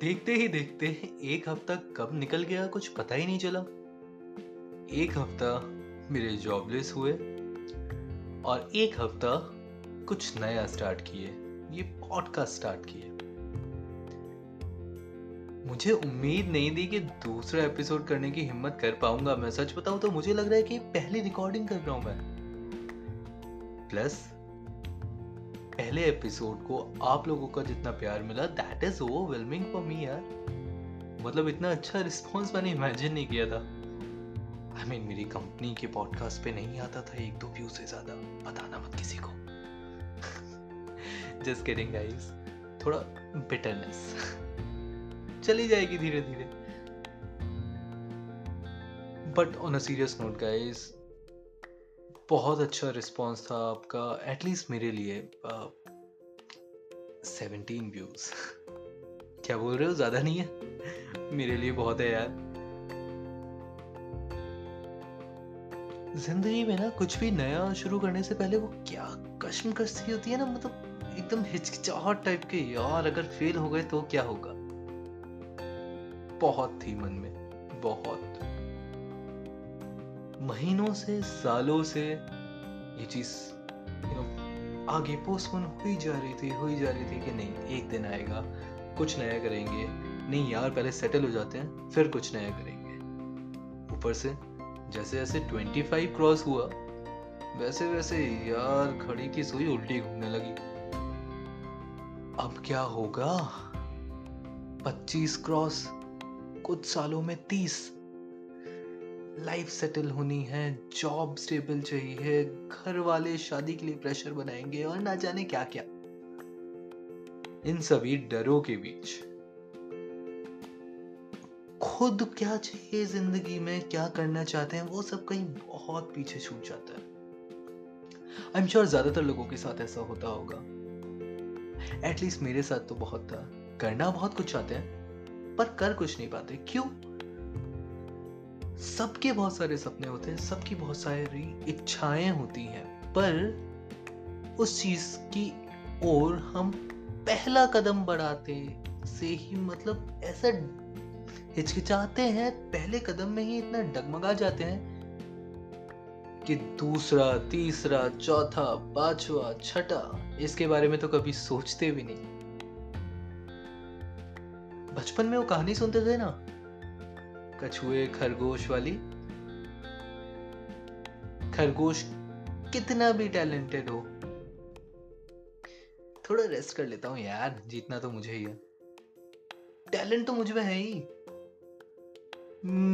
देखते ही देखते एक हफ़्ता कब निकल गया कुछ पता ही नहीं चला। एक हफ़्ता मेरे जॉबलेस हुए और एक हफ़्ता कुछ नया स्टार्ट किए। ये पॉडकास्ट स्टार्ट किए। मुझे उम्मीद नहीं थी कि दूसरा एपिसोड करने की हिम्मत कर पाऊँगा। मैं सच बताऊँ तो मुझे लग रहा है कि पहली रिकॉर्डिंग कर रहा हूँ मैं। प्लस पहले एपिसोड को आप लोगों का जितना प्यार मिला that is overwhelming for me यार। मतलब इतना अच्छा रिस्पॉन्स मैंने इमेजिन नहीं किया था। आई I मीन mean, मेरी कंपनी के पॉडकास्ट पे नहीं आता था एक दो व्यू से ज़्यादा। बताना मत किसी को। जस्ट किडिंग गाइस थोड़ा बिटरनेस चली जाएगी धीरे धीरे but on a serious note guys बहुत अच्छा रिस्पांस था आपका एटलीस्ट मेरे लिए सेवनटीन व्यूज़ क्या बोल रहे हो? ज़्यादा नहीं है? मेरे लिए बहुत है यार। ज़िंदगी में ना कुछ भी नया शुरू करने से पहले वो क्या कश्मकश सी होती है ना मतलब एकदम हिचकिचाहट टाइप के, यार, अगर फेल हो गए तो क्या होगा? बहुत थी मन में, बहुत। महीनों से, सालों से ये चीज़ यू नो आगे पोस्टपोन हुई जा रही थी, हुई जा रही थी कि नहीं, एक दिन आएगा, कुछ नया करेंगे, नहीं यार, पहले सेटल हो जाते हैं, फिर कुछ नया करेंगे। ऊपर से, जैसे जैसे 25 क्रॉस हुआ, वैसे वैसे यार खड़ी की सुई उल्टी घूमने लगी। अब क्या होगा? 25 क्रॉस कुछ सालों में 30 लाइफ सेटल होनी है, जॉब स्टेबल चाहिए घर वाले शादी के लिए प्रेशर बनाएँगे और ना जाने क्या क्या इन सभी डरों के बीच। खुद क्या चाहिए ज़िंदगी में, क्या करना चाहते हैं, वो सब कहीं बहुत पीछे छूट जाता है। आई एम श्योर ज़्यादातर लोगों के साथ ऐसा होता होगा। एटलीस्ट मेरे साथ तो बहुत था। करना बहुत कुछ चाहते हैं, पर कर कुछ नहीं पाते। क्यों? सबके बहुत सारे सपने होते हैं, सबकी बहुत सारी इच्छाएँ होती हैं, पर उस चीज़ की ओर हम पहला कदम बढ़ाते से ही मतलब ऐसा हिचकिचाते हैं, पहले कदम में ही इतना डगमगा जाते हैं कि दूसरा, तीसरा, चौथा, पांचवा, छठा, इसके बारे में तो कभी सोचते भी नहीं। बचपन में वो कहानी सुनते थे ना? कछुए, खरगोश वाली। खरगोश कितना भी टैलेंटेड हो। थोड़ा रेस्ट कर लेता हूँ यार, जीतना तो मुझे ही है। टैलेंट तो मुझमें है ही।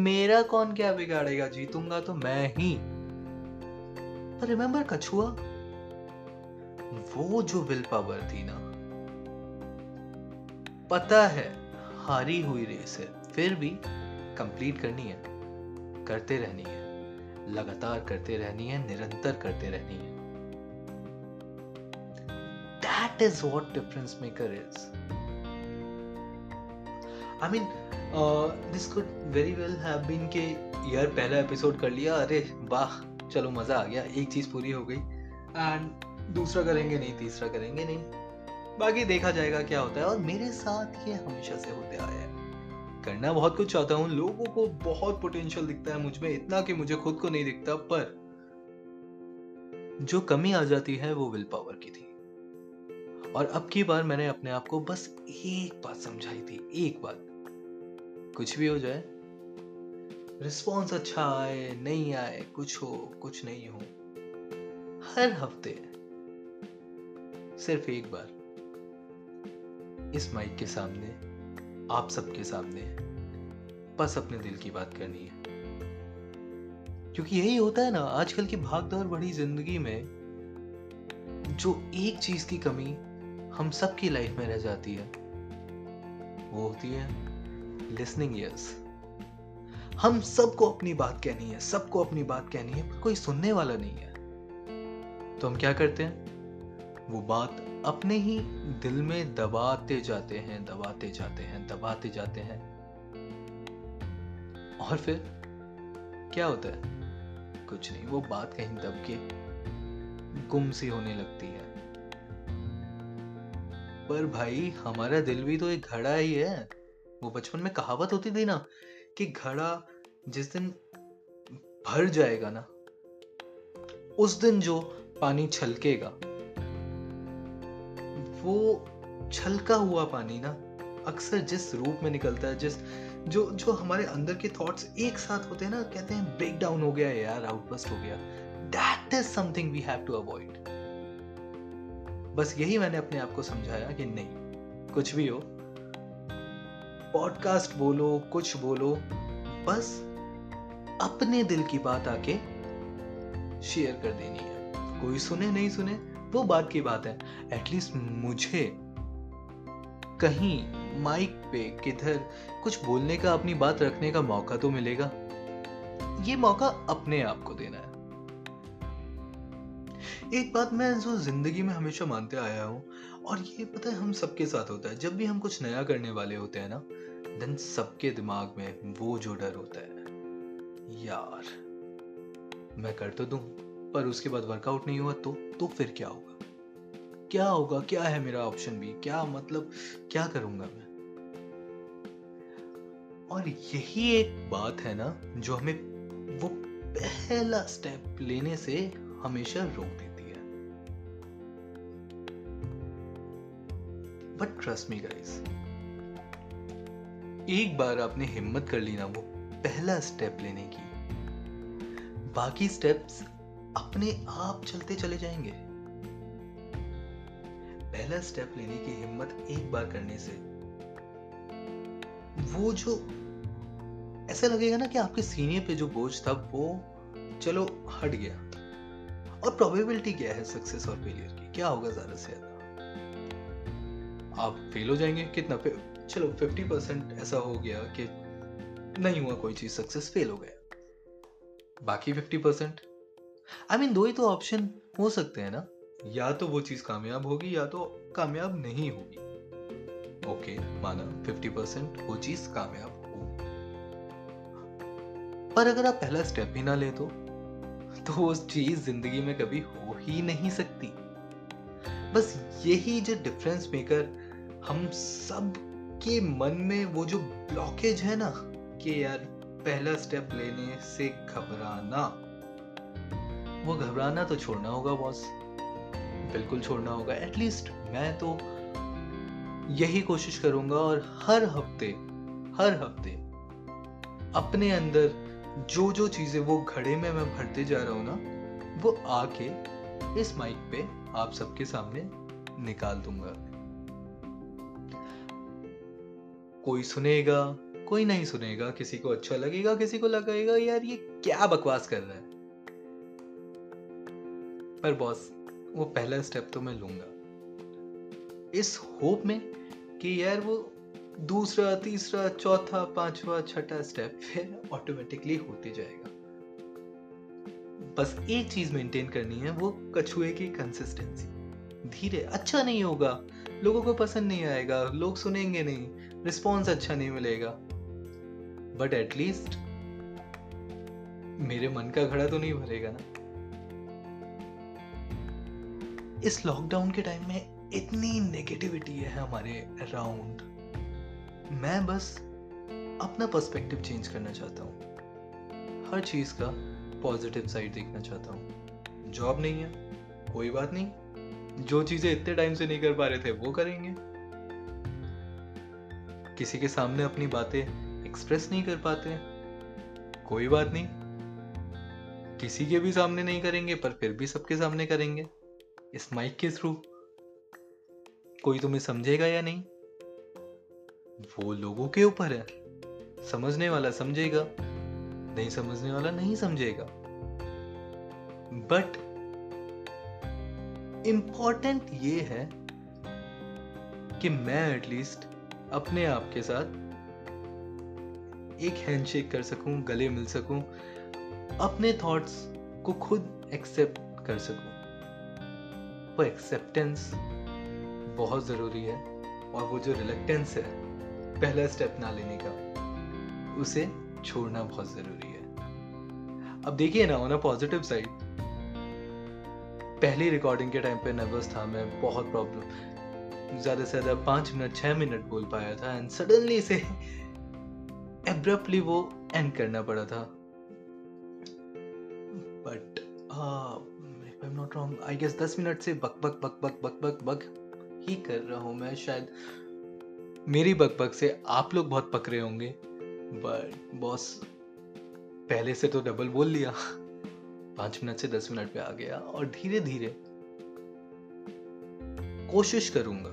मेरा कौन क्या बिगाड़ेगा? जीतूँगा तो मैं ही। पर रिमेंबर कछुआ, वो जो विल पावर थी ना, पता है, हारी हुई रेस है, फिर भी कंप्लीट करनी है, करते रहनी है, लगातार करते रहनी है, निरंतर करते रहनी है। That is what difference maker is I mean this could very well have been के यार पहला एपिसोड कर लिया, अरे वाह, चलो मज़ा आ गया, एक चीज़ पूरी हो गई एंड दूसरा करेंगे नहीं, तीसरा करेंगे नहीं। बाकी देखा जाएगा क्या होता है, और मेरे साथ ये हमेशा से होते आया है। करना, बहुत कुछ चाहता हूँ। लोगों को बहुत पोटेंशियल दिखता है मुझमें, इतना कि मुझे खुद को नहीं दिखता, पर जो कमी आ जाती है, वो विल पावर की थी। और अब की बार मैंने अपने आप को बस एक बात समझाई थी, एक बात। कुछ भी हो जाए रिस्पॉन्स अच्छा आए, नहीं आए, कुछ हो, कुछ नहीं हो, हर हफ़्ते सिर्फ़ एक बार इस माइक के सामने आप सबके सामने बस अपने दिल की बात करनी है। क्योंकि यही होता है ना, आजकल की भागदौड़ बड़ी ज़िंदगी में जो एक चीज़ की कमी हम सबकी लाइफ में रह जाती है, वो होती है लिसनिंग ईयर्स हम सबको अपनी बात कहनी है, सबको अपनी बात कहनी है, पर कोई सुनने वाला नहीं है। तो हम क्या करते हैं? वो बात अपने ही दिल में दबाते जाते हैं, दबाते जाते हैं, दबाते जाते हैं। और फिर क्या होता है? कुछ नहीं, वो बात कहीं दब के गुम सी होने लगती है। पर भाई, हमारा दिल भी तो एक घड़ा ही है। वो बचपन में कहावत होती थी ना कि घड़ा जिस दिन भर जाएगा ना, उस दिन जो पानी छलकेगा। वो छलका हुआ पानी ना अक्सर जिस रूप में निकलता है, जिस जो जो हमारे अंदर के थॉट्स एक साथ होते हैं ना, कहते हैं ब्रेक डाउन हो गया यार आउटबस्ट हो गया. That is something we have to avoid बस यही मैंने अपने आप को समझाया कि नहीं, कुछ भी हो पॉडकास्ट बोलो, कुछ बोलो, बस अपने दिल की बात आके शेयर कर देनी है। कोई सुने, नहीं सुने वो बात की बात है। एटलीस्ट मुझे कहीं माइक पे किधर कुछ बोलने का, अपनी बात रखने का मौका तो मिलेगा। ये मौका अपने आप को देना है। एक बात मैं जो ज़िंदगी में हमेशा मानते आया हूँ, और ये पता है हम सबके साथ होता है। जब भी हम कुछ नया करने वाले होते हैं ना देन सबके दिमाग में वो जो डर होता है, यार, मैं कर तो दूँ? पर उसके बाद वर्कआउट नहीं हुआ तो तो फिर क्या होगा? क्या होगा? क्या है मेरा ऑप्शन बी क्या मतलब क्या करूँगा मैं? और यही एक बात है ना, जो हमें वो पहला स्टेप लेने से हमेशा रोक देती है। बट ट्रस्ट मी गाइस एक बार आपने हिम्मत कर ली ना, वो पहला स्टेप लेने की। बाकी स्टेप्स अपने आप चलते चले जाएँगे। पहला स्टेप लेने की हिम्मत एक बार करने से। वो जो ऐसा लगेगा ना कि आपके सीने पे जो बोझ था वो चलो हट गया। और प्रोबेबिलिटी क्या है सक्सेस और फेलियर की? क्या होगा ज़्यादा से ज़्यादा? आप फेल हो जाएँगे कितना पे, चलो 50 परसेंट ऐसा हो गया कि नहीं हुआ कोई चीज़ सक्सेस फेल हो गया। बाकी 50 परसेंट आई मीन दो ही तो ऑप्शन हो सकते हैं ना। या तो वो चीज़ कामयाब होगी, या तो कामयाब नहीं होगी। ओके माना 50 परसेंट वो चीज़ कामयाब हो। पर अगर आप पहला स्टेप ही ना ले तो तो वो चीज़ ज़िंदगी में कभी हो ही नहीं सकती। बस यही जो डिफरेंस मेकर हम सब के मन में वो जो ब्लॉकेज है ना, कि यार पहला स्टेप लेने से घबराना। वो घबराना तो छोड़ना होगा बॉस बिल्कुल छोड़ना होगा। एटलीस्ट मैं तो यही कोशिश करूँगा और हर हफ़्ते हर हफ़्ते अपने अंदर जो जो चीज़ें वो घड़े में मैं भरते जा रहा हूँ ना, वो आके इस माइक पे आप सबके सामने निकाल दूँगा। कोई सुनेगा, कोई नहीं सुनेगा, किसी को अच्छा लगेगा, किसी को लगेगा यार ये क्या बकवास कर रहा है? पर बॉस वो पहला स्टेप तो मैं लूँगा। इस होप में कि यार वो दूसरा, तीसरा, चौथा, पांचवा, छठा स्टेप फिर ऑटोमेटिकली होते जाएगा। बस एक चीज़ मेंटेन करनी है, वो कछुए की कंसिस्टेंसी धीरे अच्छा नहीं होगा। लोगों को पसंद नहीं आएगा। लोग सुनेंगे नहीं। रिस्पॉन्स अच्छा नहीं मिलेगा। बट एटलीस्ट मेरे मन का घड़ा तो नहीं भरेगा ना। इस लॉकडाउन के टाइम में इतनी नेगेटिविटी है हमारे अराउंड मैं बस अपना पर्सपेक्टिव चेंज करना चाहता हूँ। हर चीज़ का पॉजिटिव साइड देखना चाहता हूँ। जॉब नहीं है, कोई बात नहीं। जो चीज़ें इतने टाइम से नहीं कर पा रहे थे, वो करेंगे। किसी के सामने अपनी बातें एक्सप्रेस नहीं कर पाते। कोई बात नहीं। किसी के भी सामने नहीं करेंगे, पर फिर भी सबके सामने करेंगे। इस माइक के थ्रू कोई तुम्हें समझेगा या नहीं? वो लोगों के ऊपर है। समझने वाला समझेगा, नहीं समझने वाला नहीं समझेगा। बट इंपॉर्टेंट ये है कि मैं एटलीस्ट अपने आप के साथ एक हैंडशेक कर सकूँ, गले मिल सकूँ, अपने थॉट्स को खुद एक्सेप्ट कर सकूँ। वो एक्सेप्टेंस बहुत ज़रूरी है और वो जो रिलेक्टेंस है, पहला स्टेप ना लेने का, उसे छोड़ना बहुत ज़रूरी है। अब देखिए ना ऑन अ पॉजिटिव साइड पहली रिकॉर्डिंग के टाइम पे नर्वस था मैं, बहुत प्रॉब्लम ज़्यादा से ज़्यादा पाँच मिनट छः मिनट बोल पाया था एंड सडनली से एब्रप्टली वो एंड करना पड़ा था। But I am not wrong I guess दस मिनट से बक बक बक बक बक बक बक ही कर रहा हूँ मैं, शायद मेरी बक बक से आप लोग बहुत पक रहे होंगे बट बॉस पहले से तो डबल बोल लिया। पाँच मिनट से दस मिनट पे आ गया और धीरे धीरे कोशिश करूँगा।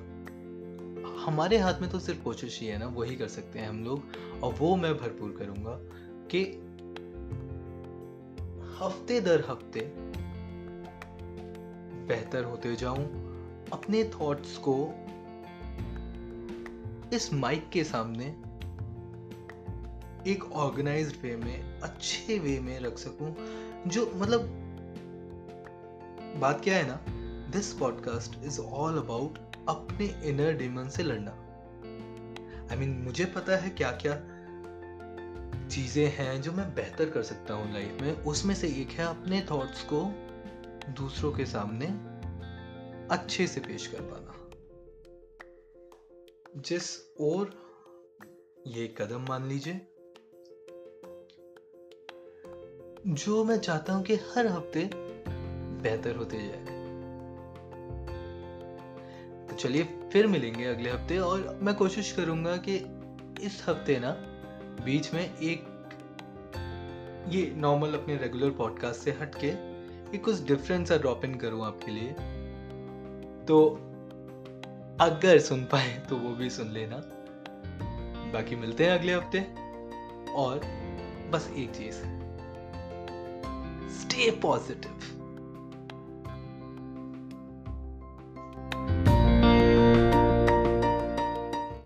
हमारे हाथ में तो सिर्फ़ कोशिश ही है ना, वही कर सकते हैं हम लोग, और वो मैं भरपूर करूँगा कि हफ़्ते दर हफ़्ते बेहतर होते जाऊँ अपने थॉट्स को इस माइक के सामने एक ऑर्गेनाइज्ड वे में अच्छे वे में रख सकूँ जो मतलब बात क्या है ना this podcast is all about अपने इनर डिमन से लड़ना। आई I मीन mean, मुझे पता है क्या क्या चीज़ें हैं जो मैं बेहतर कर सकता हूँ लाइफ में उसमें से एक है अपने थॉट्स को दूसरों के सामने अच्छे से पेश कर पाना। जिस और ये कदम मान लीजिए। जो मैं चाहता हूँ कि हर हफ़्ते बेहतर होते जाए। तो चलिए फिर मिलेंगे अगले हफ़्ते और मैं कोशिश करूँगा कि इस हफ़्ते ना बीच में एक ये नॉर्मल अपने रेगुलर पॉडकास्ट से हट के कुछ डिफरेंस सा ड्रॉप इन करूँ आपके लिए। तो अगर सुन पाए तो वो भी सुन लेना। बाकी मिलते हैं अगले हफ़्ते। और बस एक चीज़। Stay positive